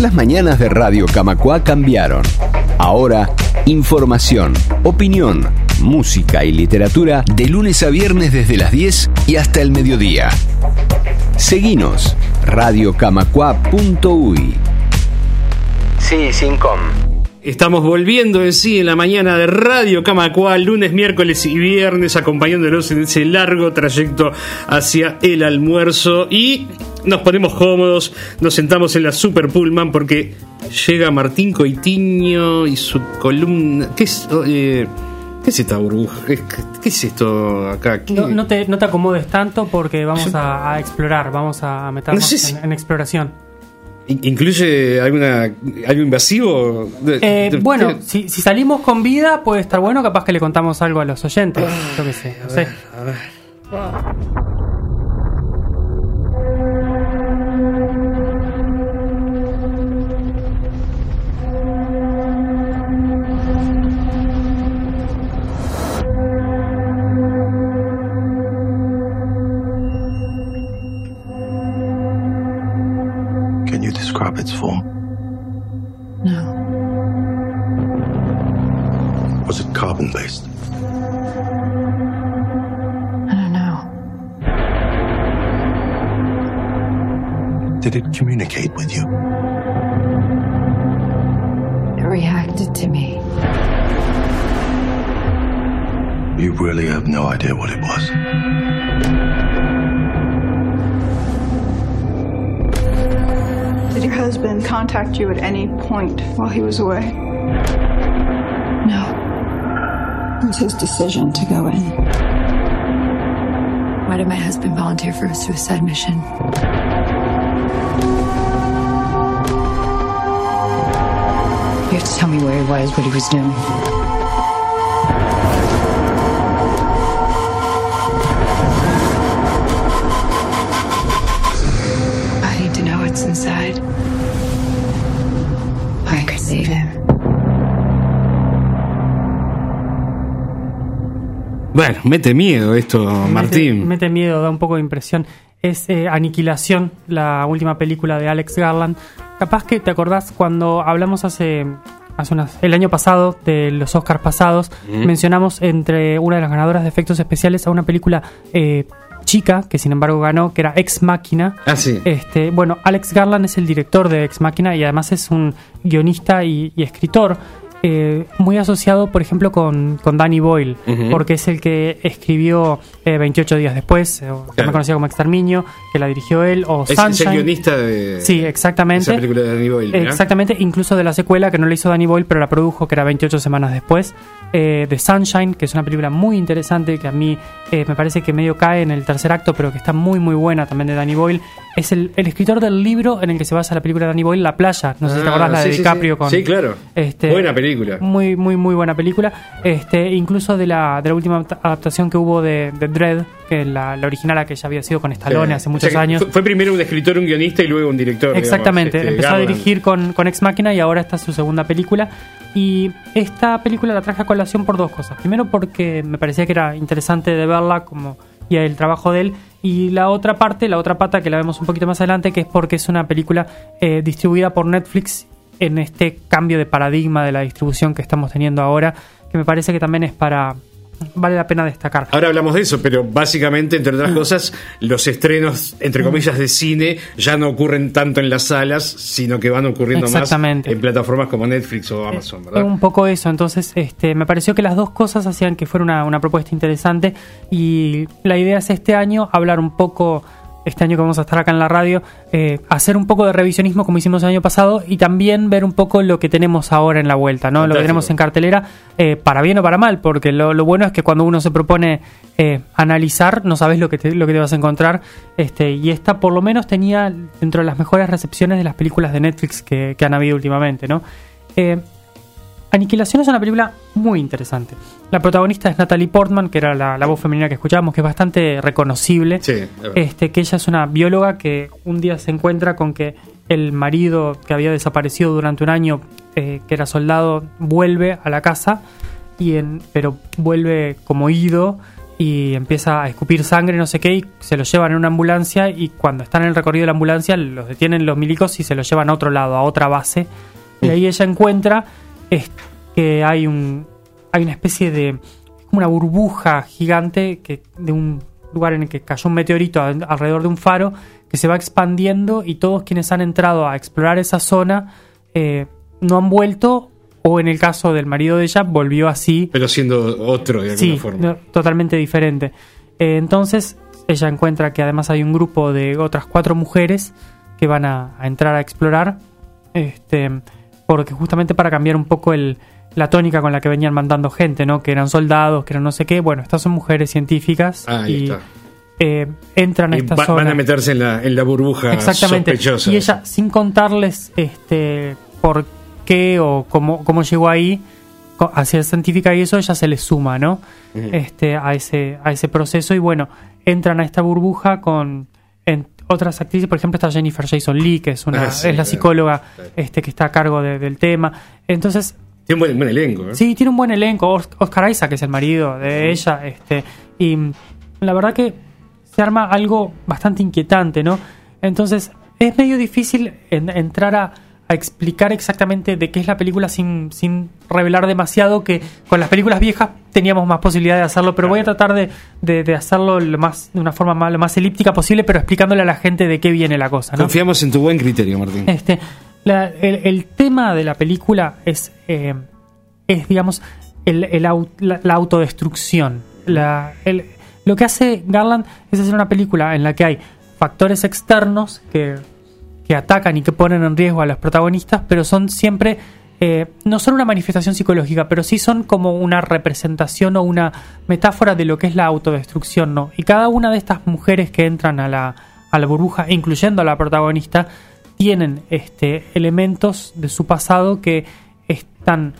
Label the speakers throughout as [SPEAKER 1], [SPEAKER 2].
[SPEAKER 1] Las mañanas de Radio Camacua cambiaron. Ahora, información, opinión, música y literatura de lunes a viernes desde las 10 y hasta el mediodía. Seguinos, radiocamacua.uy. Sí, sin com.
[SPEAKER 2] Estamos volviendo en sí en la mañana de Radio Camacual, lunes, miércoles y viernes, acompañándolos en ese largo trayecto hacia el almuerzo y nos ponemos cómodos, nos sentamos en la Super Pullman porque llega Martín Coitiño y su columna. ¿Qué es? Eh, ¿Qué es esta burbuja? ¿Qué, qué es esto acá? ¿Qué-
[SPEAKER 3] No, no te, no te acomodes tanto porque vamos a, a explorar, vamos a meternos
[SPEAKER 2] No sé si-
[SPEAKER 3] en, en exploración.
[SPEAKER 2] In- ¿Incluye alguna, algo invasivo? De-
[SPEAKER 3] Eh,
[SPEAKER 2] de-
[SPEAKER 3] bueno,
[SPEAKER 2] de-
[SPEAKER 3] si, si salimos con vida puede estar bueno, capaz que le contamos algo a los oyentes. Yo qué sé, no sé.
[SPEAKER 4] Can its form?
[SPEAKER 5] No.
[SPEAKER 4] Was it carbon based?
[SPEAKER 5] I don't know.
[SPEAKER 4] Did it communicate with you?
[SPEAKER 5] It reacted to me.
[SPEAKER 4] You really have no idea what it was.
[SPEAKER 6] Husband contact you at any point while he was away?
[SPEAKER 5] No.
[SPEAKER 6] It was his decision to go in.
[SPEAKER 5] Why did my husband volunteer for a suicide mission? You have to tell me where he was, what he was doing. I need to know what's inside.
[SPEAKER 2] Bueno, mete miedo esto, Martín.
[SPEAKER 3] Mete, mete miedo, da un poco de impresión. Es eh, Aniquilación, la última película de Alex Garland. Capaz que te acordás cuando hablamos hace, hace unas, el año pasado de los Oscars pasados, mencionamos entre una de las ganadoras de efectos especiales a una película eh, chica que sin embargo ganó, que era Ex Máquina.
[SPEAKER 2] Ah, sí.
[SPEAKER 3] Este, bueno, Alex Garland es el director de Ex Máquina y además es un guionista y, y escritor. eh, muy asociado, por ejemplo, con, con Danny Boyle, porque es el que escribió eh, 28 días después, eh,
[SPEAKER 2] Claro.
[SPEAKER 3] también conocido como Exterminio, que la dirigió él, o
[SPEAKER 2] Es, es el
[SPEAKER 3] Sunshine.
[SPEAKER 2] guionista de
[SPEAKER 3] Sí, exactamente.
[SPEAKER 2] esa película de Danny Boyle.
[SPEAKER 3] Exactamente, incluso de la secuela que no la hizo Danny Boyle, pero la produjo, que era 28 semanas después, eh, de Sunshine, que es una película muy interesante, que a mí eh, me parece que medio cae en el tercer acto, pero que está muy muy buena también de Danny Boyle. Es el, el escritor del libro en el que se basa la película de Danny Boyle, La Playa. No sé si te
[SPEAKER 2] Ah,
[SPEAKER 3] acordás, la
[SPEAKER 2] sí,
[SPEAKER 3] de DiCaprio
[SPEAKER 2] sí.
[SPEAKER 3] con...
[SPEAKER 2] Sí, claro.
[SPEAKER 3] Este,
[SPEAKER 2] Buena película.
[SPEAKER 3] Muy, muy, muy buena película. Este, incluso de la, de la última adapta- adaptación que hubo de, de Dread, que la, la original, que ya había sido con Stallone
[SPEAKER 2] Sí.
[SPEAKER 3] hace
[SPEAKER 2] O
[SPEAKER 3] muchos
[SPEAKER 2] sea
[SPEAKER 3] años.
[SPEAKER 2] Fue, fue primero un escritor, un guionista y luego un director. digamos,
[SPEAKER 3] Exactamente,
[SPEAKER 2] este,
[SPEAKER 3] empezó a dirigir con, con Ex Máquina y ahora esta es su segunda película. Y esta película la traje a colación por dos cosas. Primero porque me parecía que era interesante de verla como y el trabajo de él. Y la otra parte, la otra pata que la vemos un poquito más adelante, que es porque es una película eh, distribuida por Netflix en este cambio de paradigma de la distribución que estamos teniendo ahora, que me parece que también es para... vale la pena destacar.
[SPEAKER 2] Ahora hablamos de eso, pero básicamente, entre otras cosas, los estrenos, entre comillas, de cine ya no ocurren tanto en las salas, sino que van ocurriendo más en plataformas como Netflix o Amazon, ¿verdad?
[SPEAKER 3] un poco eso, entonces este, me pareció que las dos cosas hacían que fuera una, una propuesta interesante y la idea es este año hablar un poco, este año que vamos a estar acá en la radio, eh, hacer un poco de revisionismo como hicimos el año pasado y también ver un poco lo que tenemos ahora en la vuelta, ¿no? Lo que tenemos en cartelera, eh, para bien o para mal, porque lo, lo bueno es que cuando uno se propone eh, analizar, no sabes lo que te, lo que te vas a encontrar, este, y esta por lo menos tenía dentro de las mejores recepciones de las películas de Netflix que, que han habido últimamente, ¿no? Aniquilación es una película muy interesante. La protagonista es Natalie Portman, que era la, la voz femenina que escuchábamos, que es bastante reconocible.
[SPEAKER 2] Sí, es.
[SPEAKER 3] Este, que ella es una bióloga que un día se encuentra con que el marido que había desaparecido durante un año, eh, que era soldado, vuelve a la casa, y en, pero vuelve como ido y empieza a escupir sangre, no sé qué, y se lo llevan en una ambulancia y cuando están en el recorrido de la ambulancia los detienen los milicos y se lo llevan a otro lado, a otra base. Y ahí ella encuentra es, que hay un hay una especie de como una burbuja gigante que de un lugar en el que cayó un meteorito al- alrededor de un faro que se va expandiendo y todos quienes han entrado a explorar esa zona eh, no han vuelto o en el caso del marido de ella volvió así
[SPEAKER 2] Pero siendo otro de alguna
[SPEAKER 3] Sí,
[SPEAKER 2] forma.
[SPEAKER 3] totalmente diferente. Eh, entonces, ella encuentra que además hay un grupo de otras cuatro mujeres que van a, a entrar a explorar, este, porque justamente para cambiar un poco el, la tónica con la que venían mandando gente, ¿no? Que eran soldados, que eran no sé qué. Bueno, estas son mujeres científicas
[SPEAKER 2] Ahí
[SPEAKER 3] y
[SPEAKER 2] está.
[SPEAKER 3] eh, entran a
[SPEAKER 2] Y
[SPEAKER 3] esta
[SPEAKER 2] va-
[SPEAKER 3] zona.
[SPEAKER 2] van a meterse en la, en la burbuja
[SPEAKER 3] Exactamente.
[SPEAKER 2] sospechosa.
[SPEAKER 3] Y ella, sin contarles este por qué o cómo, cómo llegó ahí, hacia científica y eso, ella se le suma, ¿no? este, a, ese, a ese proceso. Y bueno, entran a esta burbuja con otras actrices, por ejemplo, está Jennifer Jason Lee, que es una,
[SPEAKER 2] Ah, sí,
[SPEAKER 3] es la psicóloga
[SPEAKER 2] Claro.
[SPEAKER 3] este, que está a cargo de- del tema. Entonces,
[SPEAKER 2] Tiene un buen, buen elenco. ¿eh?
[SPEAKER 3] Sí, tiene un buen elenco. Os- Oscar Isaac, que es el marido de ella. Este, y la verdad que se arma algo bastante inquietante, ¿no? Entonces, es medio difícil en- entrar a, a explicar exactamente de qué es la película sin, sin revelar demasiado, que con las películas viejas teníamos más posibilidad de hacerlo, pero voy a tratar de, de- de hacerlo lo más, de una forma más, lo más elíptica posible, pero explicándole a la gente de qué viene la cosa, ¿no?
[SPEAKER 2] Confiamos en tu buen criterio, Martín.
[SPEAKER 3] Este, la- el, el tema de la película es, eh, es digamos, el, el au- la, la autodestrucción. La- el- lo que hace Garland es hacer una película en la que hay factores externos que, que atacan y que ponen en riesgo a los protagonistas, pero son siempre, eh, no son una manifestación psicológica, pero sí son como una representación o una metáfora de lo que es la autodestrucción, ¿no? Y cada una de estas mujeres que entran a la, a la burbuja, incluyendo a la protagonista, tienen este, elementos de su pasado que están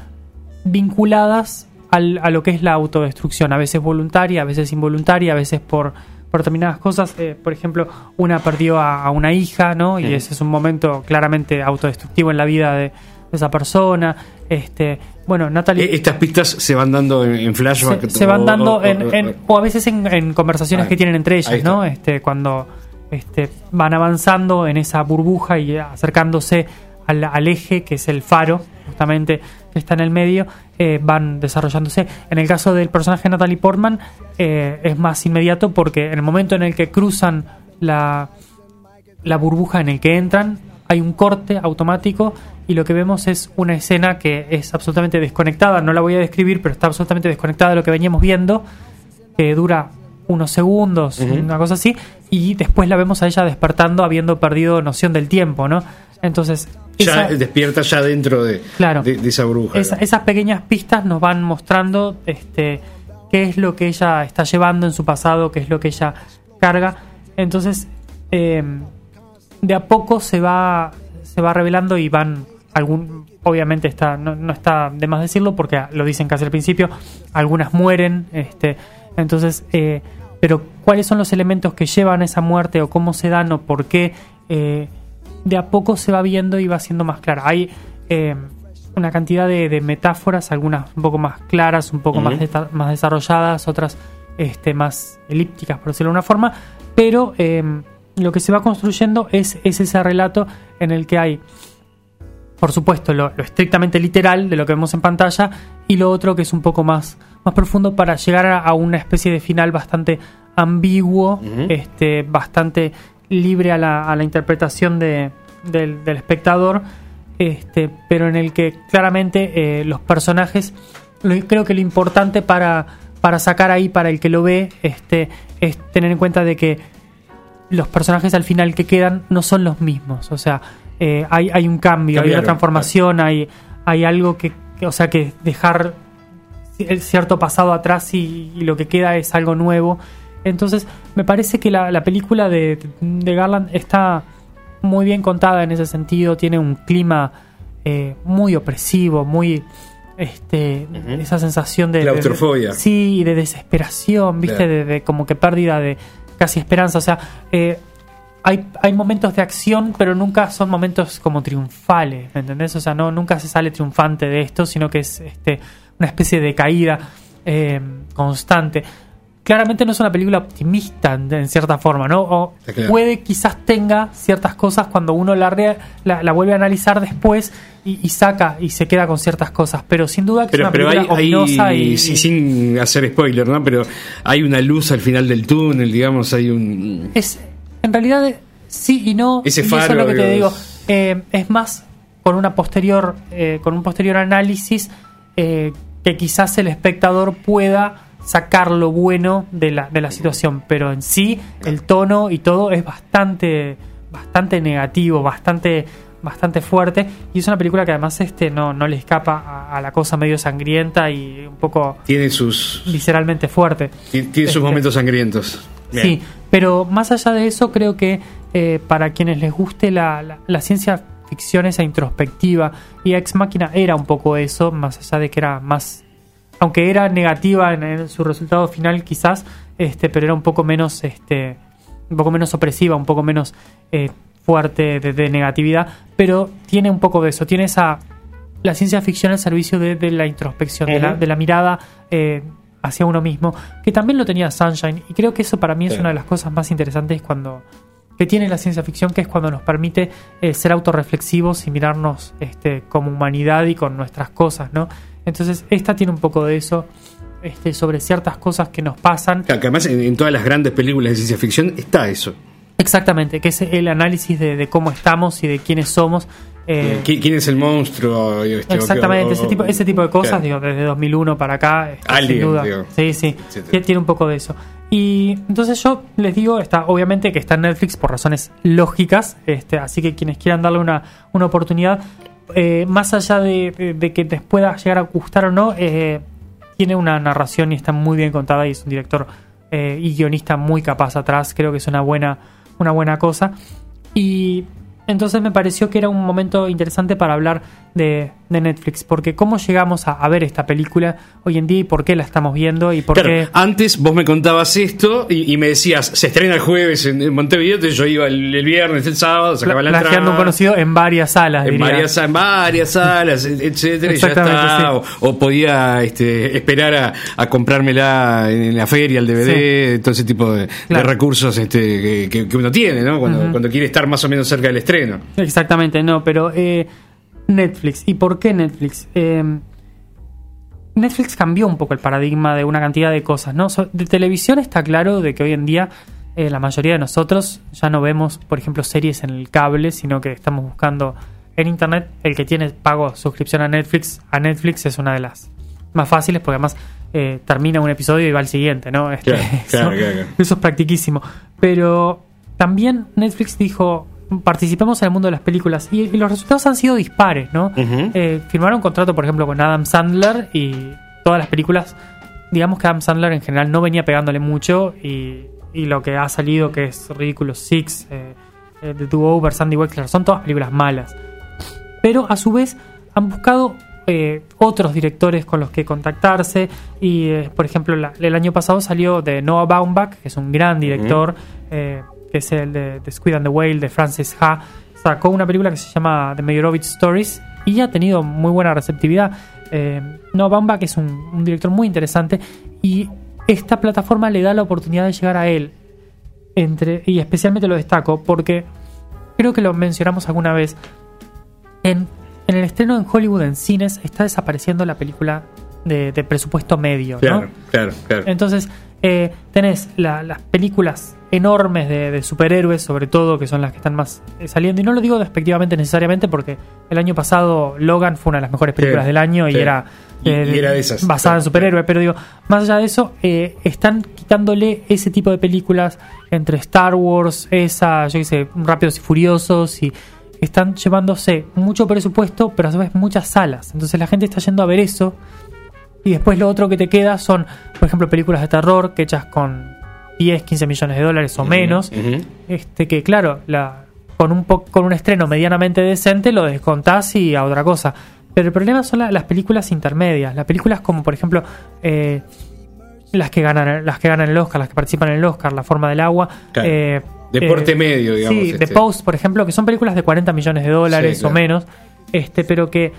[SPEAKER 3] vinculadas al- a lo que es la autodestrucción, a veces voluntaria, a veces involuntaria, a veces por, por determinadas cosas. Eh, por ejemplo, una perdió a, a una hija, ¿no? Y ese es un momento claramente autodestructivo en la vida de, de esa persona. Este, bueno, Natalie
[SPEAKER 2] Eh, Estas pistas se van dando en, en flashback.
[SPEAKER 3] se, se van
[SPEAKER 2] o-
[SPEAKER 3] dando
[SPEAKER 2] o-
[SPEAKER 3] en,
[SPEAKER 2] o-
[SPEAKER 3] en- o a veces en, en conversaciones
[SPEAKER 2] Ahí.
[SPEAKER 3] que tienen entre ellas. ¿no? Este, cuando este, van avanzando en esa burbuja y acercándose al, al eje que es el faro, justamente que está en el medio, eh, van desarrollándose. En el caso del personaje Natalie Portman eh, es más inmediato porque en el momento en el que cruzan la, la burbuja en el que entran, hay un corte automático y lo que vemos es una escena que es absolutamente desconectada, no la voy a describir, pero está absolutamente desconectada de lo que veníamos viendo, que dura unos segundos, una cosa así, y después la vemos a ella despertando habiendo perdido noción del tiempo, ¿no? Entonces,
[SPEAKER 2] Ya
[SPEAKER 3] esa-
[SPEAKER 2] despierta ya dentro de,
[SPEAKER 3] Claro.
[SPEAKER 2] de, de esa bruja.
[SPEAKER 3] esa- esas pequeñas pistas nos van mostrando este, qué es lo que ella está llevando en su pasado, qué es lo que ella carga. Entonces, eh, de a poco se va, se va revelando y van algún obviamente está no, no está de más decirlo porque lo dicen casi al principio algunas mueren este entonces eh, pero cuáles son los elementos que llevan a esa muerte o cómo se dan o por qué eh, de a poco se va viendo y va siendo más clara. Hay eh, una cantidad de, de metáforas algunas un poco más claras un poco más, más desarrolladas otras este, más elípticas por decirlo de una forma pero eh, lo que se va construyendo es, es ese relato en el que hay por supuesto, lo, lo estrictamente literal de lo que vemos en pantalla y lo otro que es un poco más, más profundo para llegar a, a una especie de final bastante ambiguo, este, bastante libre a la, a la interpretación de, del, del espectador, este, pero en el que claramente eh, los personajes, lo- creo que lo importante para, para sacar ahí, para el que lo ve, este, es tener en cuenta de que los personajes al final que quedan no son los mismos. O sea, eh, hay, hay un cambio, hay una transformación, hay, hay algo que, que- o sea, que dejar ci- cierto pasado atrás y, y lo que queda es algo nuevo. Entonces, me parece que la, la película de, de Garland está muy bien contada en ese sentido, tiene un clima eh, muy opresivo, muy este esa sensación de, de-
[SPEAKER 2] Claustrofobia.
[SPEAKER 3] sí, de desesperación, viste, de, de como que pérdida de casi esperanza, o sea, eh, hay, hay momentos de acción, pero nunca son momentos como triunfales, ¿me entendés? O sea, no, nunca se sale triunfante de esto, sino que es este, una especie de caída eh, constante. Claramente no es una película optimista en, en cierta forma, ¿no? O
[SPEAKER 2] claro.
[SPEAKER 3] puede quizás tenga ciertas cosas cuando uno la, rea- la, la vuelve a analizar después y, y saca y se queda con ciertas cosas, pero sin duda que
[SPEAKER 2] Pero,
[SPEAKER 3] es una
[SPEAKER 2] pero
[SPEAKER 3] película
[SPEAKER 2] hay-
[SPEAKER 3] ominosa y,
[SPEAKER 2] sí, sin hacer spoiler, ¿no? Pero hay una luz al final del túnel, digamos, hay un...
[SPEAKER 3] es en realidad sí y no
[SPEAKER 2] Ese
[SPEAKER 3] y eso es lo que te
[SPEAKER 2] digo,
[SPEAKER 3] digo Eh, es más con una posterior eh, con un posterior análisis eh, que quizás el espectador pueda sacar lo bueno de la, de la situación pero en sí el tono y todo es bastante bastante negativo bastante bastante fuerte y es una película que además este no, no le escapa a, a la cosa medio sangrienta y un poco
[SPEAKER 2] Tiene sus,
[SPEAKER 3] visceralmente fuerte
[SPEAKER 2] tiene tiene sus
[SPEAKER 3] Este,
[SPEAKER 2] momentos sangrientos. Bien.
[SPEAKER 3] Sí, pero más allá de eso, creo que eh, para quienes les guste la, la- la ciencia ficción, esa introspectiva, y Ex Máquina era un poco eso, más allá de que era más. Aunque era negativa en, en su resultado final, quizás, este, pero era un poco menos. Este, un poco menos opresiva, un poco menos eh, fuerte de, de negatividad, pero tiene un poco de eso, tiene esa la ciencia ficción al servicio de, de la introspección, de, la, de la mirada eh, hacia uno mismo, que también lo tenía Sunshine, y creo que eso para mí es una de las cosas más interesantes cuando que tiene la ciencia ficción, que es cuando nos permite eh, ser autorreflexivos y mirarnos este, como humanidad y con nuestras cosas, ¿no? Entonces, esta tiene un poco de eso, este, sobre ciertas cosas que nos pasan,
[SPEAKER 2] Claro, que además en, en todas las grandes películas de ciencia ficción está eso.
[SPEAKER 3] exactamente, que es el análisis de, de cómo estamos y de quiénes somos. eh,
[SPEAKER 2] ¿Qui- ¿Quién es el monstruo? Este,
[SPEAKER 3] Exactamente,
[SPEAKER 2] o-
[SPEAKER 3] ese tipo, ese tipo de cosas,
[SPEAKER 2] Claro.
[SPEAKER 3] digo, desde 2001 para acá, este,
[SPEAKER 2] Alien,
[SPEAKER 3] sin duda.
[SPEAKER 2] digo.
[SPEAKER 3] Sí, sí,
[SPEAKER 2] Etcétera.
[SPEAKER 3] tie- tiene un poco de eso. Y entonces yo les digo, está obviamente que está en Netflix por razones lógicas, este, así que quienes quieran darle una, una oportunidad, eh, más allá de, que les pueda llegar a gustar o no, eh, tiene una narración y está muy bien contada y es un director eh, y guionista muy capaz atrás, creo que es una buena, una buena cosa. Y entonces me pareció que era un momento interesante para hablar de, de Netflix, porque cómo llegamos a, a ver esta película hoy en día y por qué la estamos viendo y por
[SPEAKER 2] Claro,
[SPEAKER 3] qué...
[SPEAKER 2] antes vos me contabas esto y, y me decías, se estrena el jueves en, en Montevideo, entonces yo iba el, el viernes, el sábado, sacaba la
[SPEAKER 3] plagiando
[SPEAKER 2] entrada.
[SPEAKER 3] un conocido en varias salas.
[SPEAKER 2] En
[SPEAKER 3] diría.
[SPEAKER 2] varias, en varias salas, et- etcétera, y ya está.
[SPEAKER 3] sí.
[SPEAKER 2] O, o podía este, esperar a, a comprármela en la feria, el DVD, todo ese tipo de, recursos este, que, uno tiene, ¿no? Cuando, cuando quiere estar más o menos cerca del estreno.
[SPEAKER 3] Exactamente, no, pero eh, Netflix. ¿Y por qué Netflix? Eh, Netflix cambió un poco el paradigma de una cantidad de cosas, ¿no? So- de televisión está claro de que hoy en día eh, la mayoría de nosotros ya no vemos, por ejemplo, series en el cable, sino que estamos buscando en internet. El que tiene pago suscripción a Netflix, a Netflix es una de las más fáciles porque además eh, termina un episodio y va al siguiente, ¿no? Este,
[SPEAKER 2] Claro,
[SPEAKER 3] eso,
[SPEAKER 2] claro, claro, claro.
[SPEAKER 3] eso es practiquísimo. Pero también Netflix dijo, participemos en el mundo de las películas. Y, y los resultados han sido dispares, ¿no? Eh, firmaron un contrato, por ejemplo, con Adam Sandler y todas las películas, digamos que Adam Sandler en general no venía pegándole mucho y, y lo que ha salido, que es Ridículo Six, eh, eh, The Do Over, Sandy Wexler, son todas películas malas. Pero a su vez han buscado eh, otros directores con los que contactarse y, eh, por ejemplo, la- el año pasado salió de Noah Baumbach, que es un gran director, eh, que es el de, de Squid and the Whale, de Francis Ha. Sacó una película que se llama The Meyerowitz Stories y ha tenido muy buena receptividad. Eh, Noah Baumbach es un, un director muy interesante y esta plataforma le da la oportunidad de llegar a él. Entre, y especialmente lo destaco porque creo que lo mencionamos alguna vez. En, en el estreno en Hollywood en cines está desapareciendo la película de, de presupuesto medio. ¿no?
[SPEAKER 2] Claro, claro, claro.
[SPEAKER 3] Entonces, eh, tenés la- las películas enormes de, de superhéroes, sobre todo, que son las que están más eh, saliendo. Y no lo digo despectivamente necesariamente, porque el año pasado Logan fue una de las mejores películas
[SPEAKER 2] Sí,
[SPEAKER 3] del año y era, eh,
[SPEAKER 2] y era de esas.
[SPEAKER 3] basada en superhéroes. Pero digo, más allá de eso, eh, están quitándole ese tipo de películas entre Star Wars, esa, yo qué sé, Rápidos y Furiosos y. Están llevándose mucho presupuesto, pero a su vez muchas salas. Entonces la gente está yendo a ver eso y después lo otro que te queda son, por ejemplo, películas de terror que hechas con 10, 15 millones de dólares o menos. Este que claro, la, con un po- con un estreno medianamente decente lo descontás y a otra cosa. Pero el problema son la- las películas intermedias, las películas como por ejemplo eh, las que ganan las que ganan el Oscar, las que participan en el Oscar, La forma del agua,
[SPEAKER 2] Claro.
[SPEAKER 3] eh,
[SPEAKER 2] Deporte
[SPEAKER 3] eh,
[SPEAKER 2] medio, digamos,
[SPEAKER 3] Sí,
[SPEAKER 2] este.
[SPEAKER 3] The Post, por ejemplo, que son películas de 40 millones de dólares
[SPEAKER 2] Sí, claro.
[SPEAKER 3] o menos, este, pero que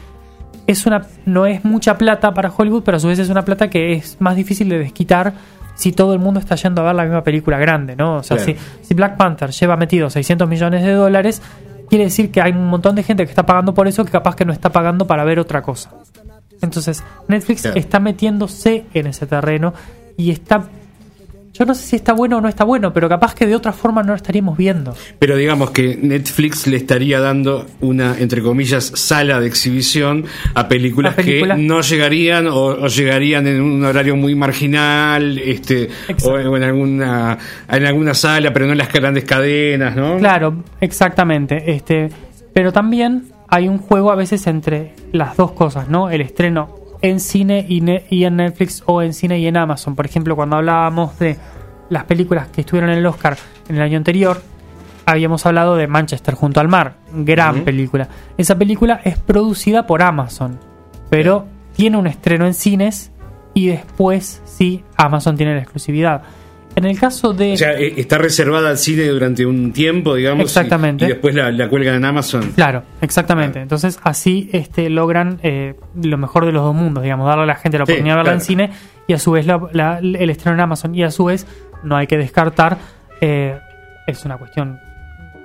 [SPEAKER 3] es una no es mucha plata para Hollywood, pero a su vez es una plata que es más difícil de desquitar si todo el mundo está yendo a ver la misma película grande, ¿no? O sea, si, si Black Panther lleva metido 600 millones de dólares, quiere decir que hay un montón de gente que está pagando por eso que capaz que no está pagando para ver otra cosa. Entonces, Netflix está metiéndose en ese terreno y está... Yo no sé si está bueno o no está bueno, pero capaz que de otra forma no lo estaríamos viendo.
[SPEAKER 2] Pero digamos que Netflix le estaría dando una, entre comillas, sala de exhibición a películas, que no llegarían o, o llegarían en un horario muy marginal, este,
[SPEAKER 3] Exacto.
[SPEAKER 2] o en alguna, en alguna sala, pero no en las grandes cadenas, ¿no?
[SPEAKER 3] Claro, exactamente. Este, pero también hay un juego a veces entre las dos cosas, ¿no? El estreno en cine y, ne- y en Netflix o en cine y en Amazon. Por ejemplo, cuando hablábamos de las películas que estuvieron en el Oscar en el año anterior, habíamos hablado de Manchester junto al mar, gran película. Esa película es producida por Amazon, pero tiene un estreno en cines y después sí Amazon tiene la exclusividad. En el caso de
[SPEAKER 2] O sea, eh, está reservada al cine durante un tiempo, digamos.
[SPEAKER 3] Exactamente.
[SPEAKER 2] Y, después la, la cuelgan en Amazon.
[SPEAKER 3] Claro, exactamente. Entonces así este, logran eh, lo mejor de los dos mundos, digamos, darle a la gente la
[SPEAKER 2] Sí,
[SPEAKER 3] oportunidad de verla en cine y a su vez la- la- el estreno en Amazon. Y a su vez no hay que descartar, eh, es una cuestión,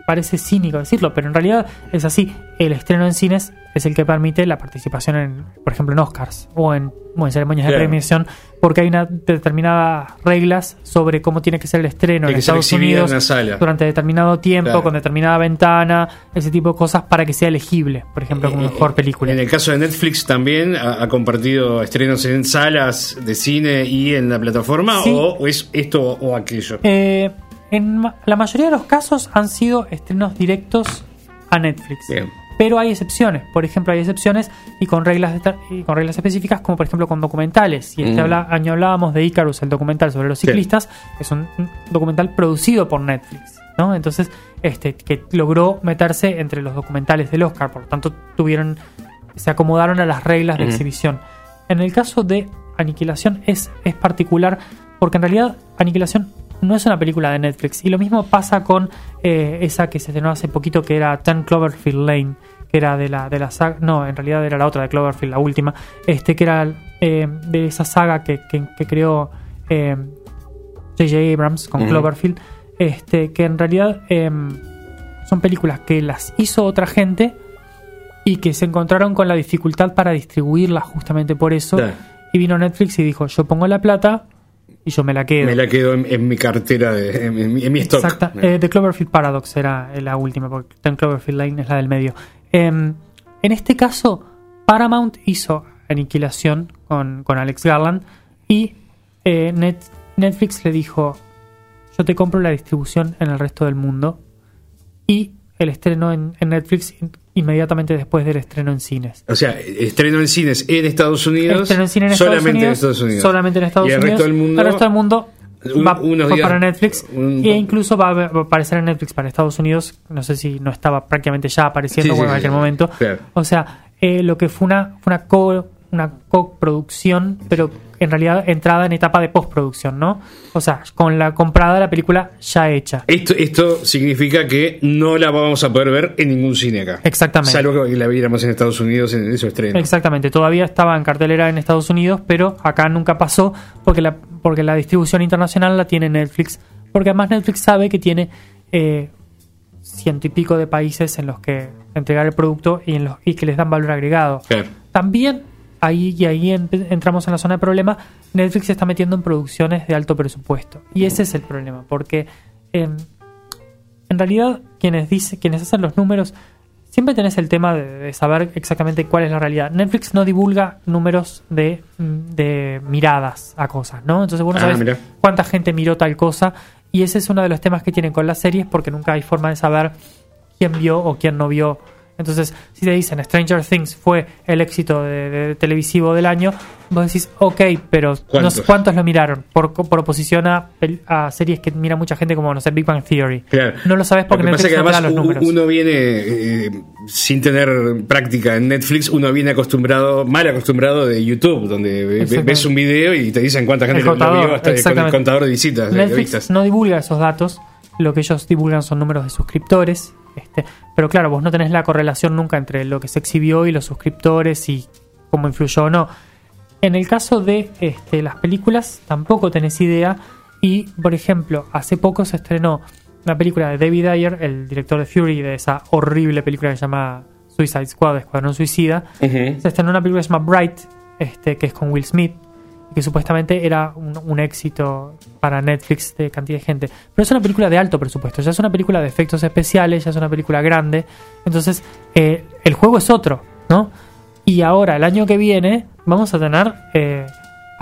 [SPEAKER 3] parece cínico decirlo, pero en realidad es así. El estreno en cines es el que permite la participación, en, por ejemplo, en Oscars o en, o en ceremonias de premiación, porque hay una determinadas reglas sobre cómo tiene que ser el estreno
[SPEAKER 2] Hay
[SPEAKER 3] en Estados
[SPEAKER 2] en
[SPEAKER 3] Unidos
[SPEAKER 2] sala.
[SPEAKER 3] durante determinado tiempo,
[SPEAKER 2] Claro.
[SPEAKER 3] con determinada ventana, ese tipo de cosas para que sea elegible, por ejemplo, como
[SPEAKER 2] Eh,
[SPEAKER 3] mejor película.
[SPEAKER 2] En el caso de Netflix también ha, ha compartido estrenos en salas de cine y en la plataforma,
[SPEAKER 3] Sí.
[SPEAKER 2] o, es esto o aquello.
[SPEAKER 3] Eh, en la mayoría de los casos han sido estrenos directos a Netflix.
[SPEAKER 2] Bien.
[SPEAKER 3] Pero hay excepciones, por ejemplo, hay excepciones y con reglas y con reglas específicas, como por ejemplo con documentales. Y este
[SPEAKER 2] Mm.
[SPEAKER 3] habla- año hablábamos de Icarus, el documental sobre los ciclistas, es un documental producido por Netflix, ¿no? Entonces, este, que logró meterse entre los documentales del Oscar, por lo tanto tuvieron, se acomodaron a las reglas de
[SPEAKER 2] Ujú.
[SPEAKER 3] exhibición. En el caso de Aniquilación es, es particular, porque en realidad Aniquilación no es una película de Netflix. Y lo mismo pasa con eh, esa que se estrenó hace poquito, que era Ten Cloverfield Lane, que era de la, de la saga. No, en realidad era la otra de Cloverfield, la última. Este, que era eh, de esa saga que, que- que creó eh, J.J. Abrams con. Cloverfield. Este, que en realidad em, son películas que las hizo otra gente y que se encontraron con la dificultad para distribuirlas justamente por eso. Y vino Netflix y dijo: Yo pongo la plata y yo me la quedo.
[SPEAKER 2] Me la quedo en, en mi cartera, de, en, en mi- en mi stock.
[SPEAKER 3] Exacta. Eh, The Cloverfield Paradox era eh, la última, porque Ten Cloverfield Lane es la del medio. Em, en este caso, Paramount hizo Aniquilación con, con Alex Garland y eh, Net- Netflix le dijo: Yo te compro la distribución en el resto del mundo y el estreno en, en Netflix in- inmediatamente después del estreno en cines.
[SPEAKER 2] O sea, estreno en cines en Estados Unidos.
[SPEAKER 3] Estreno en cine en
[SPEAKER 2] solamente
[SPEAKER 3] Estados Unidos,
[SPEAKER 2] en Estados Unidos.
[SPEAKER 3] Solamente en Estados
[SPEAKER 2] y el
[SPEAKER 3] Unidos.
[SPEAKER 2] resto del mundo.
[SPEAKER 3] El resto del mundo
[SPEAKER 2] un-
[SPEAKER 3] va,
[SPEAKER 2] unos días-
[SPEAKER 3] para Netflix.
[SPEAKER 2] un-
[SPEAKER 3] e incluso va a, aparecer en Netflix para Estados Unidos. No sé si no estaba prácticamente ya apareciendo
[SPEAKER 2] Sí,
[SPEAKER 3] en
[SPEAKER 2] sí, sí.
[SPEAKER 3] momento.
[SPEAKER 2] Claro.
[SPEAKER 3] O sea, eh, lo que fue una, fue una co una coproducción, pero en realidad entrada en etapa de postproducción, ¿no? O sea, con la comprada la película ya hecha.
[SPEAKER 2] Esto, esto significa que no la vamos a poder ver en ningún cine acá.
[SPEAKER 3] Exactamente.
[SPEAKER 2] Salvo que la viéramos en Estados Unidos en esos estrenos.
[SPEAKER 3] Exactamente, todavía estaba en cartelera en Estados Unidos, pero acá nunca pasó porque la, porque la distribución internacional la tiene Netflix. Porque además Netflix sabe que tiene eh, ciento y pico de países en los que entregar el producto y, en los, y que les dan valor agregado.
[SPEAKER 2] Claro.
[SPEAKER 3] También ahí y ahí en- entramos en la zona de problema. Netflix se está metiendo en producciones de alto presupuesto. Y ese es el problema, porque em, en realidad quienes dicen, quienes hacen los números, siempre tenés el tema de, de saber exactamente cuál es la realidad. Netflix no divulga números de, mm, de miradas a cosas, ¿no? Entonces vos no
[SPEAKER 2] Ah,
[SPEAKER 3] sabés cuánta gente miró tal cosa. Y ese es uno de los temas que tienen con las series, porque nunca hay forma de saber quién vio o quién no vio. Entonces, si te dicen Stranger Things fue el éxito de, de televisivo del año, vos decís, ok, pero no
[SPEAKER 2] ¿Cuántos?
[SPEAKER 3] sé ¿cuántos lo miraron? Por, por oposición a, a series que mira mucha gente como, no sé, Big Bang Theory.
[SPEAKER 2] Claro.
[SPEAKER 3] No lo sabes porque
[SPEAKER 2] Lo que pasa
[SPEAKER 3] Netflix
[SPEAKER 2] es que
[SPEAKER 3] no te da los números.
[SPEAKER 2] uno viene, eh, sin tener práctica en Netflix, uno viene acostumbrado, mal acostumbrado de YouTube, donde ves un video y te dicen cuánta gente
[SPEAKER 3] El
[SPEAKER 2] lo,
[SPEAKER 3] contador,
[SPEAKER 2] vio hasta con el contador de visitas. de
[SPEAKER 3] Netflix no divulga esos datos, lo que ellos divulgan son números de suscriptores, este, pero claro, vos no tenés la correlación nunca entre lo que se exhibió y los suscriptores y cómo influyó o no. En el caso de este, las películas, tampoco tenés idea. Y, por ejemplo, hace poco se estrenó una película de David Ayer, el director de Fury, de esa horrible película que se llama Suicide Squad, Escuadrón Suicida. Se estrenó una película que se llama Bright, este, que es con Will Smith, que supuestamente era un, éxito para Netflix de cantidad de gente. Pero es una película de alto presupuesto, ya es una película de efectos especiales, ya es una película grande. Entonces, eh, el juego es otro, ¿no? Y ahora, el año que viene, vamos a tener eh,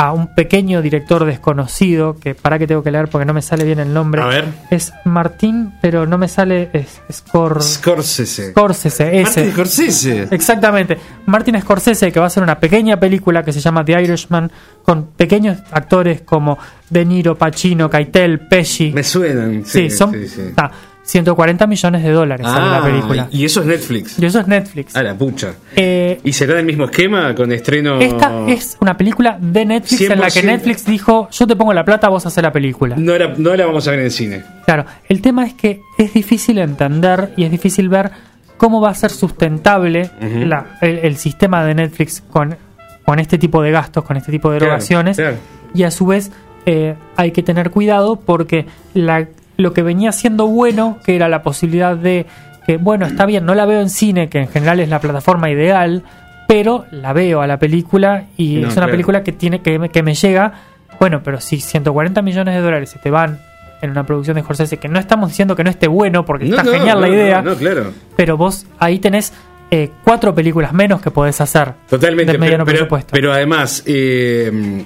[SPEAKER 3] a un pequeño director desconocido, que para que tengo que leer porque no me sale bien el nombre.
[SPEAKER 2] A ver.
[SPEAKER 3] Es Martín, pero no me sale. Es, Scor-
[SPEAKER 2] Scorsese.
[SPEAKER 3] Scorsese, ese.
[SPEAKER 2] Martin Scorsese.
[SPEAKER 3] Exactamente. Martin Scorsese, que va a hacer una pequeña película que se llama The Irishman, con pequeños actores como De Niro, Pacino, Keitel, Pesci.
[SPEAKER 2] Me suenan.
[SPEAKER 3] Sí, son
[SPEAKER 2] sí, sí.
[SPEAKER 3] ah, 140 millones de dólares sale la
[SPEAKER 2] Ah,
[SPEAKER 3] película.
[SPEAKER 2] Y eso es Netflix.
[SPEAKER 3] Y eso es Netflix.
[SPEAKER 2] A la pucha.
[SPEAKER 3] Eh,
[SPEAKER 2] ¿Y será del mismo esquema con estreno?
[SPEAKER 3] esta es una película de Netflix en la que
[SPEAKER 2] 100%.
[SPEAKER 3] Netflix dijo, yo te pongo la plata, vos haces la película.
[SPEAKER 2] No la, no la vamos a ver en el cine.
[SPEAKER 3] Claro, el tema es que es difícil entender y es difícil ver cómo va a ser sustentable la- el, el sistema de Netflix con, con este tipo de gastos, con este tipo de
[SPEAKER 2] Claro,
[SPEAKER 3] erogaciones.
[SPEAKER 2] claro.
[SPEAKER 3] Y a su vez eh, hay que tener cuidado porque la, lo que venía siendo bueno, que era la posibilidad de que, bueno, está bien, no la veo en cine, que en general es la plataforma ideal, pero la veo a la película y
[SPEAKER 2] No,
[SPEAKER 3] es una
[SPEAKER 2] claro.
[SPEAKER 3] película que, tiene, que, me- que me llega. Bueno, pero si 140 millones de dólares se te van en una producción de Scorsese, que no estamos diciendo que no esté bueno, porque
[SPEAKER 2] No,
[SPEAKER 3] está
[SPEAKER 2] no,
[SPEAKER 3] genial la idea,
[SPEAKER 2] claro.
[SPEAKER 3] pero vos ahí tenés eh, cuatro películas menos que podés hacer
[SPEAKER 2] Totalmente.
[SPEAKER 3] de mediano
[SPEAKER 2] pero, pero,
[SPEAKER 3] presupuesto.
[SPEAKER 2] pero además, eh,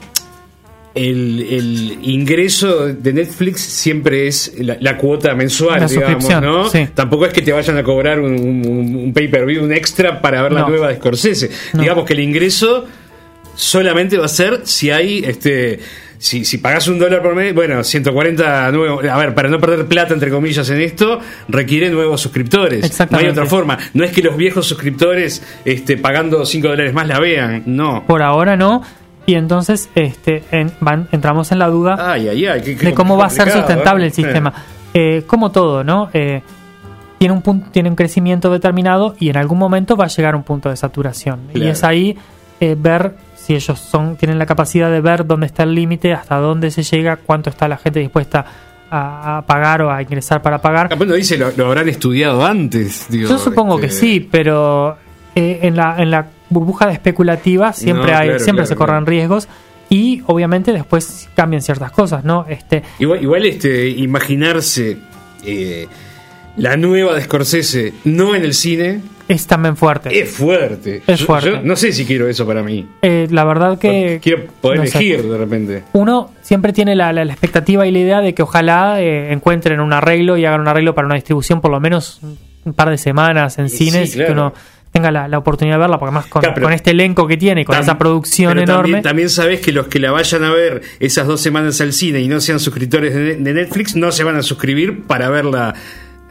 [SPEAKER 2] el, el ingreso de Netflix siempre es la, la cuota mensual,
[SPEAKER 3] La
[SPEAKER 2] digamos, ¿no?
[SPEAKER 3] sí.
[SPEAKER 2] Tampoco es que te vayan a cobrar un, un- un pay-per-view, un extra para ver la nueva de Scorsese.
[SPEAKER 3] No.
[SPEAKER 2] Digamos que el ingreso solamente va a ser si hay este si, si pagas un dólar por mes, bueno, 140 nuevos. A ver, para no perder plata, entre comillas, en esto, requiere nuevos suscriptores. No hay otra forma. No es que los viejos suscriptores, este, pagando 5 dólares más, la vean. No.
[SPEAKER 3] por ahora no. Y entonces este, en- van- entramos en la duda
[SPEAKER 2] Ay, ay, ay. qué- qué
[SPEAKER 3] de cómo va a ser sustentable
[SPEAKER 2] ¿eh?
[SPEAKER 3] el sistema. Eh, como todo, ¿no? Eh, tiene un punto, tiene un crecimiento determinado y en algún momento va a llegar a un punto de saturación. Y es ahí eh, ver si ellos son tienen la capacidad de ver dónde está el límite, hasta dónde se llega, cuánto está la gente dispuesta a, a pagar o a ingresar para pagar.
[SPEAKER 2] Capaz no dice, lo, lo habrán estudiado antes. digo,
[SPEAKER 3] Yo supongo que
[SPEAKER 2] este,
[SPEAKER 3] sí, pero eh, en, la, en la burbuja de especulativa siempre
[SPEAKER 2] No,
[SPEAKER 3] hay
[SPEAKER 2] claro,
[SPEAKER 3] siempre
[SPEAKER 2] claro,
[SPEAKER 3] se corren
[SPEAKER 2] claro.
[SPEAKER 3] riesgos y obviamente después cambian ciertas cosas, ¿no? Este,
[SPEAKER 2] Igual, igual este, imaginarse eh, la nueva de Scorsese no en el cine
[SPEAKER 3] es también fuerte.
[SPEAKER 2] es fuerte.
[SPEAKER 3] Es
[SPEAKER 2] Yo-
[SPEAKER 3] fuerte.
[SPEAKER 2] yo no sé si quiero eso para mí.
[SPEAKER 3] Eh, la verdad que
[SPEAKER 2] Quiero poder
[SPEAKER 3] no sé.
[SPEAKER 2] elegir de repente.
[SPEAKER 3] uno siempre tiene la, la- la expectativa y la idea de que ojalá eh, encuentren un arreglo y hagan un arreglo para una distribución por lo menos un, par de semanas en
[SPEAKER 2] Y sí,
[SPEAKER 3] cines y
[SPEAKER 2] claro.
[SPEAKER 3] que uno tenga la, la oportunidad de verla porque además con,
[SPEAKER 2] Claro,
[SPEAKER 3] con este elenco que tiene y con esa producción
[SPEAKER 2] pero
[SPEAKER 3] enorme
[SPEAKER 2] También, también sabes que los que la vayan a ver esas dos semanas al cine y no sean suscriptores de, de Netflix no se van a suscribir para verla.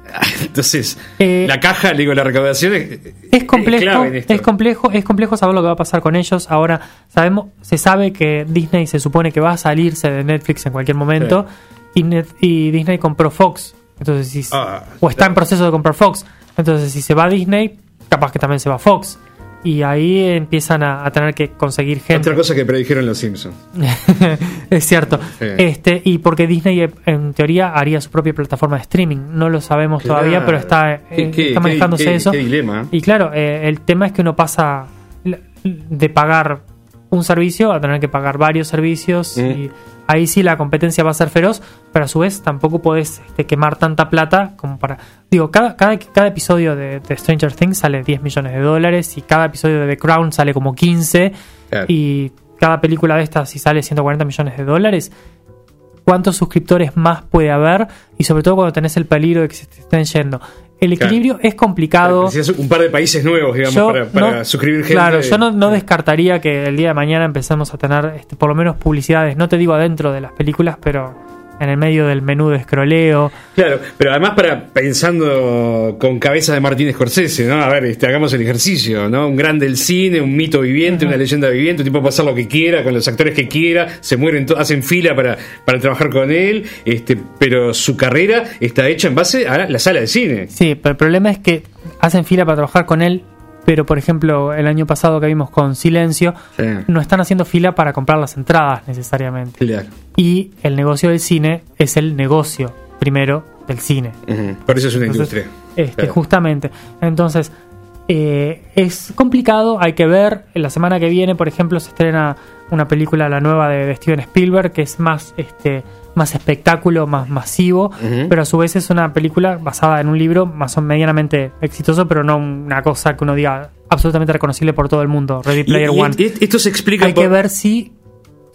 [SPEAKER 2] Entonces,
[SPEAKER 3] Eh,
[SPEAKER 2] la caja, le digo, la recaudación es,
[SPEAKER 3] Es complejo,
[SPEAKER 2] clave en esto.
[SPEAKER 3] es complejo, es complejo saber lo que va a pasar con ellos. Ahora sabemos, se sabe que Disney se supone que va a salirse de Netflix en cualquier momento y, Net- y Disney compró Fox. Entonces, si,
[SPEAKER 2] Ah,
[SPEAKER 3] o está en proceso de comprar Fox. Entonces, si se va a Disney, capaz que también se va Fox. Y ahí empiezan a, a tener que conseguir gente.
[SPEAKER 2] Otra cosa que predijeron los Simpsons.
[SPEAKER 3] es cierto.
[SPEAKER 2] Sí.
[SPEAKER 3] Este, y porque Disney en teoría haría su propia plataforma de streaming. No lo sabemos
[SPEAKER 2] Claro.
[SPEAKER 3] todavía, pero está, eh,
[SPEAKER 2] ¿Qué- qué-
[SPEAKER 3] está
[SPEAKER 2] qué-
[SPEAKER 3] manejándose
[SPEAKER 2] qué-
[SPEAKER 3] eso.
[SPEAKER 2] qué dilema?
[SPEAKER 3] Y claro, eh, el tema es que uno pasa de pagar un servicio a tener que pagar varios servicios
[SPEAKER 2] Mm.
[SPEAKER 3] y ahí sí la competencia va a ser feroz, pero a su vez tampoco podés este, quemar tanta plata como para... Digo, cada, cada, cada episodio de, de Stranger Things sale 10 millones de dólares y cada episodio de The Crown sale como 15
[SPEAKER 2] Claro.
[SPEAKER 3] y cada película de estas si sale 140 millones de dólares, ¿cuántos suscriptores más puede haber? Y sobre todo cuando tenés el peligro de que se te estén yendo. El
[SPEAKER 2] Claro.
[SPEAKER 3] equilibrio es complicado.
[SPEAKER 2] Necesitas un par de países nuevos, digamos,
[SPEAKER 3] Yo
[SPEAKER 2] para, para
[SPEAKER 3] no-
[SPEAKER 2] suscribir gente.
[SPEAKER 3] Claro, yo no, no descartaría que el día de mañana empecemos a tener este, por lo menos publicidades, no te digo adentro de las películas, pero en el medio del menú de escroleo.
[SPEAKER 2] Claro, pero además para pensando con cabeza de Martín Scorsese, ¿no? A ver, este, hagamos el ejercicio, ¿no? Un grande del cine, un mito viviente, una leyenda viviente, un tipo puede hacer lo que quiera, con los actores que quiera, se mueren, hacen fila para, para trabajar con él, este, pero su carrera está hecha en base a la sala de cine.
[SPEAKER 3] Sí, pero el problema es que hacen fila para trabajar con él pero por ejemplo el año pasado que vimos con Silencio,
[SPEAKER 2] Sí.
[SPEAKER 3] no están haciendo fila para comprar las entradas necesariamente.
[SPEAKER 2] Claro.
[SPEAKER 3] Y el negocio del cine es el negocio primero del cine.
[SPEAKER 2] Por eso es una
[SPEAKER 3] Entonces,
[SPEAKER 2] industria.
[SPEAKER 3] Este,
[SPEAKER 2] Claro.
[SPEAKER 3] Justamente. Entonces, eh, es complicado, hay que ver. La semana que viene, por ejemplo, se estrena una película, la nueva de, de Steven Spielberg, que es más, este, más espectáculo, más masivo, pero a su vez es una película basada en un libro más o medianamente exitoso, pero no una cosa que uno diga absolutamente reconocible por todo el mundo. Ready Player
[SPEAKER 2] y-
[SPEAKER 3] One.
[SPEAKER 2] esto se explica
[SPEAKER 3] Hay
[SPEAKER 2] por-
[SPEAKER 3] que ver si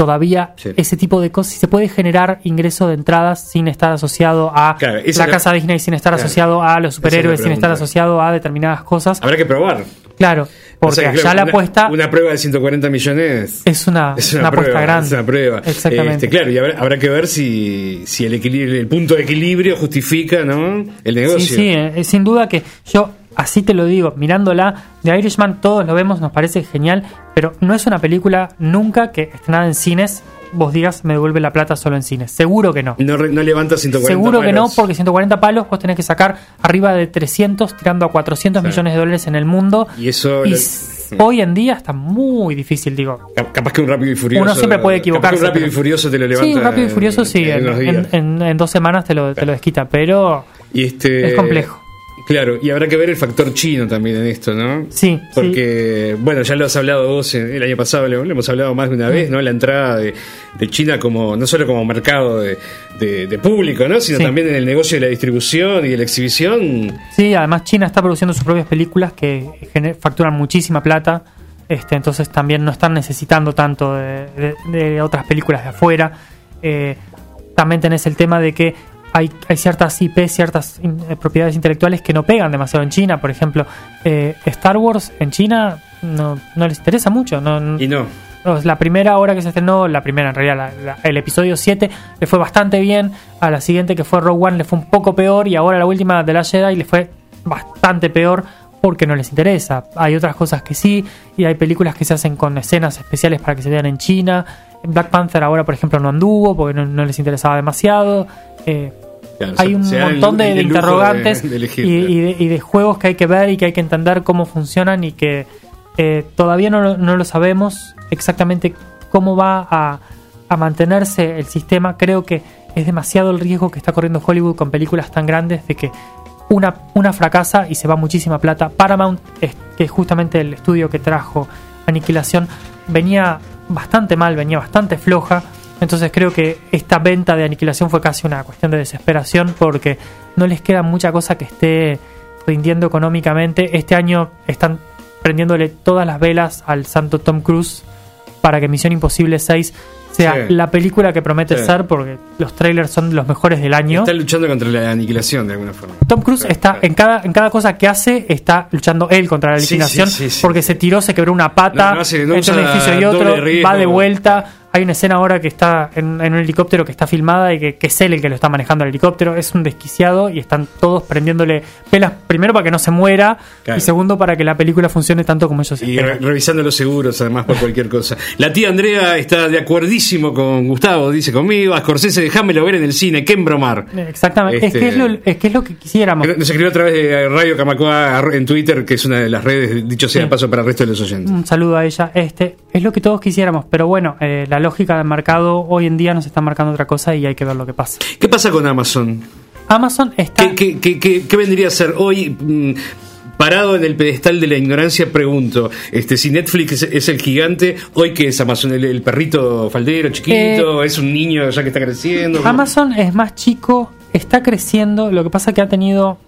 [SPEAKER 3] todavía
[SPEAKER 2] Sí.
[SPEAKER 3] ese tipo de cosas, si se puede generar ingreso de entradas sin estar asociado a
[SPEAKER 2] Claro,
[SPEAKER 3] la casa Disney, sin estar
[SPEAKER 2] Claro.
[SPEAKER 3] asociado a los superhéroes,
[SPEAKER 2] es
[SPEAKER 3] sin estar asociado a determinadas cosas.
[SPEAKER 2] Habrá que probar.
[SPEAKER 3] Claro, porque
[SPEAKER 2] O sea claro,
[SPEAKER 3] la
[SPEAKER 2] una-
[SPEAKER 3] apuesta
[SPEAKER 2] Una prueba de 140 millones.
[SPEAKER 3] es una,
[SPEAKER 2] Es
[SPEAKER 3] una
[SPEAKER 2] una,
[SPEAKER 3] apuesta grande.
[SPEAKER 2] es una prueba.
[SPEAKER 3] Exactamente.
[SPEAKER 2] Este, claro, y habrá, habrá que ver si, si el equilibrio, el punto de equilibrio justifica, ¿no? El negocio.
[SPEAKER 3] Sí, sí, eh, sin duda que yo así te lo digo, mirándola, The Irishman todos lo vemos, nos parece genial, pero no es una película nunca que estrenada en cines, vos digas, me devuelve la plata solo en cines. Seguro que no.
[SPEAKER 2] No, no levanta 140
[SPEAKER 3] Seguro que no, porque 140 palos vos tenés que sacar arriba de 300, tirando a 400
[SPEAKER 2] Claro.
[SPEAKER 3] millones de dólares en el mundo.
[SPEAKER 2] Y eso.
[SPEAKER 3] Y
[SPEAKER 2] lo-
[SPEAKER 3] s- hoy en día está muy difícil, digo.
[SPEAKER 2] Cap- Capaz que un rápido y furioso.
[SPEAKER 3] Uno siempre puede
[SPEAKER 2] capaz que
[SPEAKER 3] equivocarse.
[SPEAKER 2] un rápido y furioso te lo levanta.
[SPEAKER 3] Sí, un rápido y furioso sí,
[SPEAKER 2] en días.
[SPEAKER 3] en- en- en dos semanas te lo, te lo desquita, pero
[SPEAKER 2] Y este,
[SPEAKER 3] es complejo.
[SPEAKER 2] Claro, y habrá que ver el factor chino también en esto, ¿no?
[SPEAKER 3] Sí,
[SPEAKER 2] Porque, bueno, ya lo has hablado vos en- el año pasado, lo, hemos hablado más de una vez, ¿no? La entrada de, de China como, no solo como mercado de, de- de público, ¿no? Sino
[SPEAKER 3] Sí.
[SPEAKER 2] también en el negocio de la distribución y de la exhibición.
[SPEAKER 3] Sí, además China está produciendo sus propias películas que facturan muchísima plata, este, entonces también no están necesitando tanto de, de- de otras películas de afuera. Eh, también tenés el tema de que hay, hay ciertas IP, ciertas eh, propiedades intelectuales que no pegan demasiado en China. Por ejemplo, eh, Star Wars en China no, no les interesa mucho. No,
[SPEAKER 2] Y no.
[SPEAKER 3] no, La primera hora que se estrenó, la primera en realidad, la- la- el episodio 7 le fue bastante bien. A la siguiente que fue Rogue One le fue un poco peor. Y ahora la última de la Jedi le fue bastante peor porque no les interesa. Hay otras cosas que sí. Y hay películas que se hacen con escenas especiales para que se vean en China. Black Panther ahora, por ejemplo, no anduvo porque no, no les interesaba demasiado. Eh,
[SPEAKER 2] Claro,
[SPEAKER 3] hay un
[SPEAKER 2] el-
[SPEAKER 3] montón de,
[SPEAKER 2] el
[SPEAKER 3] de
[SPEAKER 2] lujo de-
[SPEAKER 3] interrogantes
[SPEAKER 2] de elegir,
[SPEAKER 3] y,
[SPEAKER 2] claro.
[SPEAKER 3] y de, y de juegos que hay que ver y que hay que entender cómo funcionan y que eh, todavía no, lo- no lo sabemos exactamente cómo va a, a mantenerse el sistema. Creo que es demasiado el riesgo que está corriendo Hollywood con películas tan grandes de que una, una fracasa y se va muchísima plata. Paramount, es- que es justamente el estudio que trajo Aniquilación, venía bastante mal, venía bastante floja. Entonces creo que esta venta de Aniquilación fue casi una cuestión de desesperación porque no les queda mucha cosa que esté rindiendo económicamente. Este año están prendiéndole todas las velas al santo Tom Cruise para que Misión Imposible 6 sea
[SPEAKER 2] Sí.
[SPEAKER 3] la película que promete
[SPEAKER 2] Sí.
[SPEAKER 3] ser porque los trailers son los mejores del año.
[SPEAKER 2] Está luchando contra la aniquilación de alguna forma.
[SPEAKER 3] Tom Cruise
[SPEAKER 2] Claro,
[SPEAKER 3] está
[SPEAKER 2] claro.
[SPEAKER 3] en cada, en cada cosa que hace, está luchando él contra la
[SPEAKER 2] sí, sí.
[SPEAKER 3] porque se tiró, se quebró una pata
[SPEAKER 2] No, no hace- no
[SPEAKER 3] entre un edificio y otro,
[SPEAKER 2] riesgo.
[SPEAKER 3] va de vuelta. Hay una escena ahora que está en, en un helicóptero que está filmada y que, que es él el que lo está manejando el helicóptero. Es un desquiciado y están todos prendiéndole pelas, primero para que no se muera
[SPEAKER 2] Claro.
[SPEAKER 3] y segundo para que la película funcione tanto como ellos
[SPEAKER 2] Y re- revisando los seguros, además, por cualquier cosa. La tía Andrea está de acuerdísimo con Gustavo, dice conmigo. A Scorsese, déjamelo ver en el cine, que embromar.
[SPEAKER 3] Exactamente, es,
[SPEAKER 2] Este-
[SPEAKER 3] que es, lo, es que es lo que quisiéramos.
[SPEAKER 2] Nos escribió a través de Radio Camacua en Twitter, que es una de las redes, dicho sea
[SPEAKER 3] Sí.
[SPEAKER 2] paso para el resto de los oyentes.
[SPEAKER 3] Un saludo a ella. Este es lo que todos quisiéramos, pero bueno, eh, la lógica del mercado hoy en día nos está marcando otra cosa y hay que ver lo que pasa.
[SPEAKER 2] ¿Qué pasa con Amazon?
[SPEAKER 3] Amazon está.
[SPEAKER 2] ¿Qué, qué- qué- qué- qué vendría a ser hoy? mm, Parado en el pedestal de la ignorancia, pregunto, este, si Netflix es, es el gigante, hoy que es Amazon, el, el perrito faldero chiquito, es un niño ya que está creciendo.
[SPEAKER 3] Eh, Amazon es más chico, está creciendo. Lo que pasa que ha tenido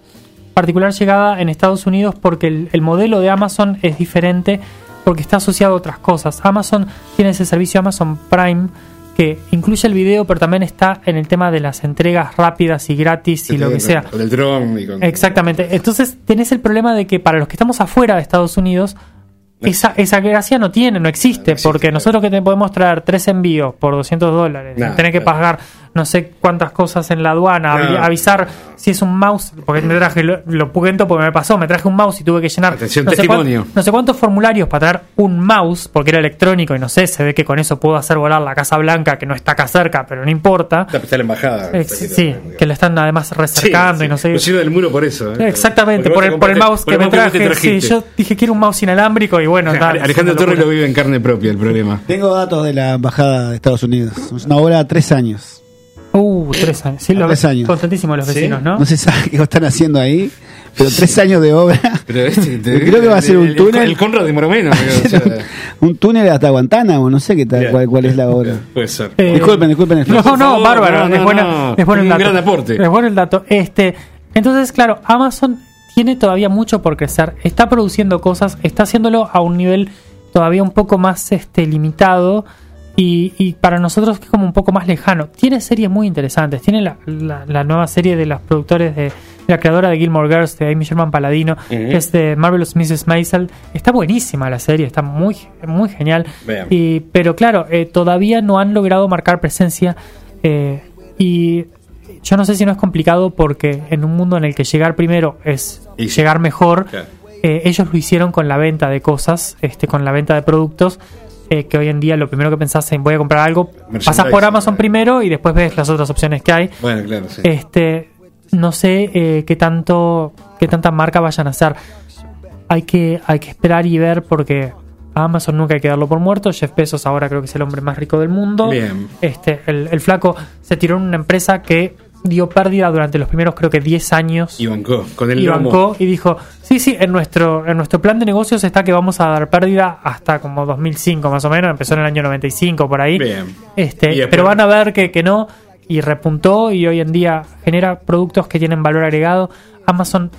[SPEAKER 3] particular llegada en Estados Unidos porque el, el modelo de Amazon es diferente porque está asociado a otras cosas. Amazon tiene ese servicio Amazon Prime que incluye el video, pero también está en el tema de las entregas rápidas y gratis y lo que sea.
[SPEAKER 2] Con el dron y con-
[SPEAKER 3] Exactamente. Entonces tenés el problema de que para los que estamos afuera de Estados Unidos, esa, esa gracia no tiene, no existe,
[SPEAKER 2] No existe,
[SPEAKER 3] porque
[SPEAKER 2] claro.
[SPEAKER 3] nosotros que te podemos traer tres envíos por 200 dólares, tener que pagar no sé cuántas cosas en la aduana,
[SPEAKER 2] Claro.
[SPEAKER 3] avisar si es un mouse, porque me traje lo, lo puguento porque me pasó, me traje un mouse y tuve que llenar
[SPEAKER 2] Atención,
[SPEAKER 3] no sé, cuán- no sé cuántos formularios para traer un mouse, porque era electrónico y no sé, se ve que con eso puedo hacer volar la Casa Blanca, que no está acá cerca, pero no importa.
[SPEAKER 2] Está la embajada.
[SPEAKER 3] Eh, sí, que le están además recercando y no sé.
[SPEAKER 2] Pusieron del muro por eso. ¿eh?
[SPEAKER 3] Exactamente, por el, por el mouse
[SPEAKER 2] por
[SPEAKER 3] que
[SPEAKER 2] el
[SPEAKER 3] me
[SPEAKER 2] mouse que
[SPEAKER 3] traje. Sí, yo dije quiero un mouse inalámbrico y bueno, tal,
[SPEAKER 2] Alejandro Torres lo vive en carne propia el problema.
[SPEAKER 7] Tengo datos de la embajada de Estados Unidos. Es una obra de tres años.
[SPEAKER 3] Uh, tres años. Sí, los-
[SPEAKER 7] tres años.
[SPEAKER 3] Contentísimos los
[SPEAKER 2] ¿Sí?
[SPEAKER 3] vecinos, ¿no?
[SPEAKER 7] No se sabe qué están haciendo ahí, pero tres años de obra.
[SPEAKER 2] Pero este,
[SPEAKER 7] Creo que va a ser un
[SPEAKER 2] el-
[SPEAKER 7] túnel.
[SPEAKER 2] El, Conrad de Moromeno. o sea,
[SPEAKER 7] Un túnel hasta Guantánamo, no sé qué tal, cuál, cuál es la obra.
[SPEAKER 2] Puede ser.
[SPEAKER 3] Eh,
[SPEAKER 7] Disculpen, disculpen el
[SPEAKER 3] No, no,
[SPEAKER 2] favor,
[SPEAKER 3] bárbaro.
[SPEAKER 2] no, no,
[SPEAKER 3] es, buena-
[SPEAKER 2] no.
[SPEAKER 3] es bueno el
[SPEAKER 2] Un
[SPEAKER 3] dato.
[SPEAKER 2] gran aporte.
[SPEAKER 3] Es bueno el dato. Este, entonces, claro, Amazon tiene todavía mucho por crecer. Está produciendo cosas, está haciéndolo a un nivel todavía un poco más este, limitado. Y, y para nosotros que es como un poco más lejano. Tiene series muy interesantes. Tiene la, la- la nueva serie de los productores de, de la creadora de Gilmore Girls, de Amy Sherman Paladino, que es de Marvelous Mrs. Maisel. Está buenísima la serie, está muy, muy genial. Y, pero claro, eh, todavía no han logrado marcar presencia. eh, y yo no sé si no es complicado porque en un mundo en el que llegar primero es
[SPEAKER 2] Y-
[SPEAKER 3] llegar mejor, eh, ellos lo hicieron con la venta de cosas, este, con la venta de productos. Eh, que hoy en día lo primero que pensás en voy a comprar algo, pasas por Amazon primero y después ves las otras opciones que hay.
[SPEAKER 2] Bueno, claro, sí.
[SPEAKER 3] Este, no sé eh, qué tanto, qué tanta marca vayan a hacer. Hay que, hay que esperar y ver porque a Amazon nunca hay que darlo por muerto. Jeff Bezos ahora creo que es el hombre más rico del mundo.
[SPEAKER 2] Bien.
[SPEAKER 3] Este, el, el flaco se tiró en una empresa que dio pérdida durante los primeros creo que 10 años.
[SPEAKER 2] Y bancó. Con el
[SPEAKER 3] y bancó y dijo, sí, sí, en nuestro, en nuestro plan de negocios está que vamos a dar pérdida hasta como 2005 más o menos, empezó en el año 95 por ahí.
[SPEAKER 2] Bien.
[SPEAKER 3] Este,
[SPEAKER 2] después-
[SPEAKER 3] pero van a ver que, que no y repuntó y hoy en día genera productos que tienen valor agregado. Amazon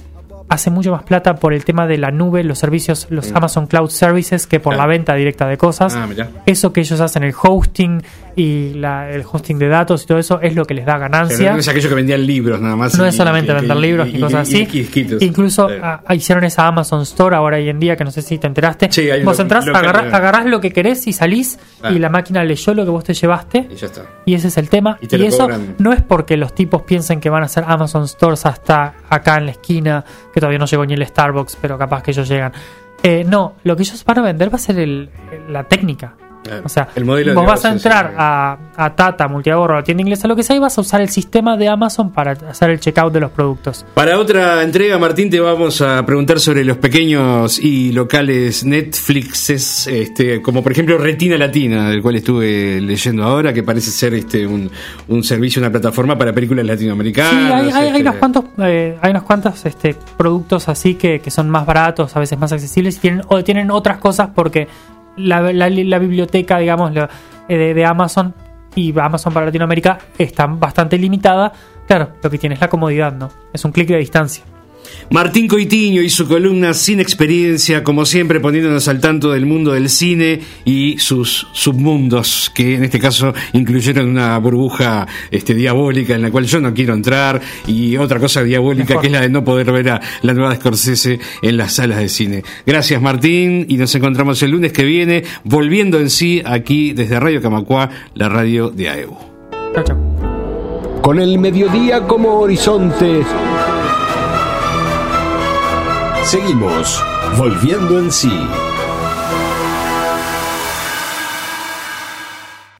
[SPEAKER 3] hace mucho más plata por el tema de la nube, los servicios, los Amazon Cloud Services que por
[SPEAKER 2] Mm. Claro.
[SPEAKER 3] la venta directa de cosas.
[SPEAKER 2] Ah.
[SPEAKER 3] Eso que ellos hacen, el hosting y la- el hosting de datos y todo eso es lo que les da
[SPEAKER 2] Pero
[SPEAKER 3] ganancia.
[SPEAKER 2] no es aquello que vendían libros nada más.
[SPEAKER 3] No
[SPEAKER 2] y-
[SPEAKER 3] es solamente
[SPEAKER 2] y-
[SPEAKER 3] vender
[SPEAKER 2] y-
[SPEAKER 3] libros y, cosas así. Incluso
[SPEAKER 2] Sí.
[SPEAKER 3] ah, hicieron esa Amazon Store ahora hoy en día, que no sé si te enteraste.
[SPEAKER 2] Sí,
[SPEAKER 3] vos
[SPEAKER 2] lo-
[SPEAKER 3] entrás,
[SPEAKER 2] local,
[SPEAKER 3] agarrás,
[SPEAKER 2] eh.
[SPEAKER 3] agarrás lo que querés y salís
[SPEAKER 2] Ah.
[SPEAKER 3] y la máquina leyó lo que vos te llevaste.
[SPEAKER 2] Y ya está.
[SPEAKER 3] Y ese es el tema.
[SPEAKER 2] Y lo
[SPEAKER 3] eso
[SPEAKER 2] cobran.
[SPEAKER 3] no es porque los tipos piensen que van a hacer Amazon Stores hasta acá en la esquina, que todavía no llegó ni el Starbucks, pero capaz que ellos llegan. Eh, no, lo que ellos van a vender va a ser el- la técnica. O sea,
[SPEAKER 2] El modelo de
[SPEAKER 3] vos vas a entrar
[SPEAKER 2] sí.
[SPEAKER 3] a, a Tata, Multiagorro, a la tienda inglesa, lo que sea, y vas a usar el sistema de Amazon para hacer el checkout de los productos.
[SPEAKER 2] Para otra entrega, Martín, te vamos a preguntar sobre los pequeños y locales Netflixes, este, como por ejemplo Retina Latina, del cual estuve leyendo ahora, que parece ser este un, un servicio, una plataforma para películas latinoamericanas.
[SPEAKER 3] Sí, hay, hay, hay
[SPEAKER 2] este,
[SPEAKER 3] unos cuantos, eh, hay unos cuantos este, productos así que, que son más baratos, a veces más accesibles, y tienen, o tienen otras cosas porque la, la- biblioteca, digamos, la- eh, de, de Amazon y Amazon para Latinoamérica está bastante limitada. Claro, lo que tiene es la comodidad, ¿no? Es un clic de distancia.
[SPEAKER 2] Martín Coitiño y su columna Sin Experiencia, como siempre poniéndonos al tanto del mundo del cine y sus submundos, que en este caso incluyeron una burbuja este, diabólica en la cual yo no quiero entrar y otra cosa diabólica
[SPEAKER 3] Mejor.
[SPEAKER 2] que es la de no poder ver a la nueva Scorsese en las salas de cine. Gracias Martín y nos encontramos el lunes que viene volviendo en sí aquí desde Radio Camacuá, la radio de AEU.
[SPEAKER 3] Chao, chao.
[SPEAKER 1] Con el mediodía como horizonte. Seguimos volviendo en sí.